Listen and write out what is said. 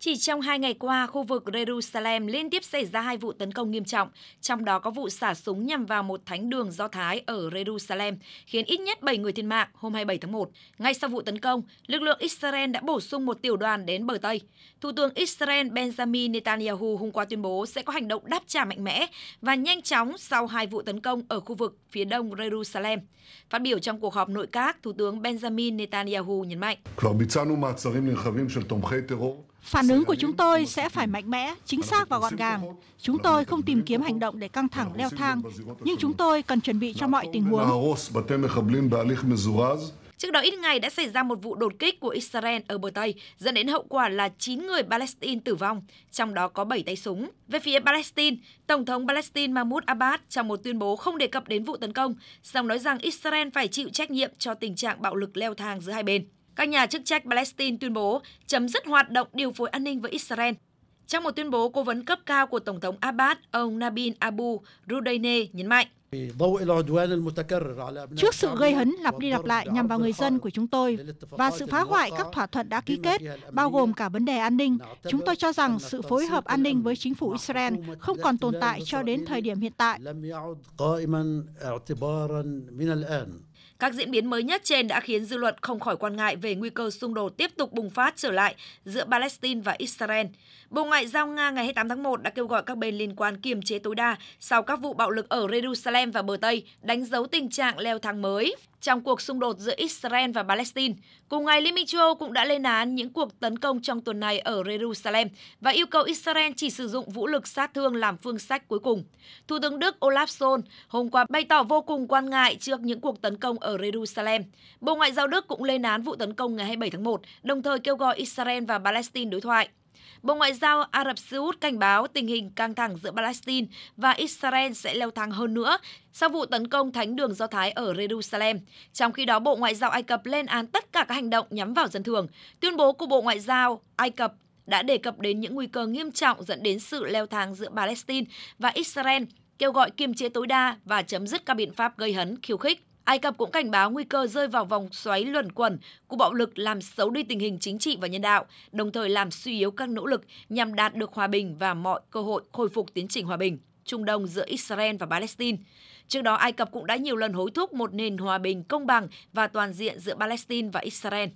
Chỉ trong hai ngày qua, khu vực Jerusalem liên tiếp xảy ra hai vụ tấn công nghiêm trọng, trong đó có vụ xả súng nhằm vào một thánh đường Do Thái ở Jerusalem, khiến ít nhất 7 người thiệt mạng hôm 27 tháng 1. Ngay sau vụ tấn công, lực lượng Israel đã bổ sung một tiểu đoàn đến bờ Tây. Thủ tướng Israel Benjamin Netanyahu hôm qua tuyên bố sẽ có hành động đáp trả mạnh mẽ và nhanh chóng sau hai vụ tấn công ở khu vực phía đông Jerusalem. Phát biểu trong cuộc họp nội các, Thủ tướng Benjamin Netanyahu nhấn mạnh. Phản ứng của chúng tôi sẽ phải mạnh mẽ, chính xác và gọn gàng. Chúng tôi không tìm kiếm hành động để căng thẳng leo thang, nhưng chúng tôi cần chuẩn bị cho mọi tình huống. Trước đó ít ngày đã xảy ra một vụ đột kích của Israel ở bờ Tây, dẫn đến hậu quả là 9 người Palestine tử vong, trong đó có 7 tay súng. Về phía Palestine, Tổng thống Palestine Mahmoud Abbas trong một tuyên bố không đề cập đến vụ tấn công, song nói rằng Israel phải chịu trách nhiệm cho tình trạng bạo lực leo thang giữa hai bên. Các nhà chức trách Palestine tuyên bố chấm dứt hoạt động điều phối an ninh với Israel. Trong một tuyên bố, cố vấn cấp cao của Tổng thống Abbas, ông Nabil Abu Rudeine nhấn mạnh. Trước sự gây hấn lặp đi lặp lại nhằm vào người dân của chúng tôi và sự phá hoại các thỏa thuận đã ký kết, bao gồm cả vấn đề an ninh, chúng tôi cho rằng sự phối hợp an ninh với chính phủ Israel không còn tồn tại cho đến thời điểm hiện tại. Các diễn biến mới nhất trên đã khiến dư luận không khỏi quan ngại về nguy cơ xung đột tiếp tục bùng phát trở lại giữa Palestine và Israel. Bộ Ngoại giao Nga ngày 28 tháng 1 đã kêu gọi các bên liên quan kiềm chế tối đa sau các vụ bạo lực ở Jerusalem và bờ Tây, đánh dấu tình trạng leo thang mới trong cuộc xung đột giữa Israel và Palestine. Cùng ngày, Liên minh châu Âu cũng đã lên án những cuộc tấn công trong tuần này ở Jerusalem và yêu cầu Israel chỉ sử dụng vũ lực sát thương làm phương sách cuối cùng. Thủ tướng Đức Olaf Scholz hôm qua bày tỏ vô cùng quan ngại trước những cuộc tấn công ở Jerusalem. Bộ Ngoại giao Đức cũng lên án vụ tấn công ngày 27 tháng 1, đồng thời kêu gọi Israel và Palestine đối thoại. Bộ Ngoại giao Ả Rập Xê Út cảnh báo tình hình căng thẳng giữa Palestine và Israel sẽ leo thang hơn nữa sau vụ tấn công thánh đường Do Thái ở Jerusalem. Trong khi đó, Bộ Ngoại giao Ai Cập lên án tất cả các hành động nhắm vào dân thường. Tuyên bố của Bộ Ngoại giao Ai Cập đã đề cập đến những nguy cơ nghiêm trọng dẫn đến sự leo thang giữa Palestine và Israel, kêu gọi kiềm chế tối đa và chấm dứt các biện pháp gây hấn khiêu khích. Ai Cập cũng cảnh báo nguy cơ rơi vào vòng xoáy luẩn quẩn của bạo lực làm xấu đi tình hình chính trị và nhân đạo, đồng thời làm suy yếu các nỗ lực nhằm đạt được hòa bình và mọi cơ hội khôi phục tiến trình hòa bình Trung Đông giữa Israel và Palestine. Trước đó, Ai Cập cũng đã nhiều lần hối thúc một nền hòa bình công bằng và toàn diện giữa Palestine và Israel.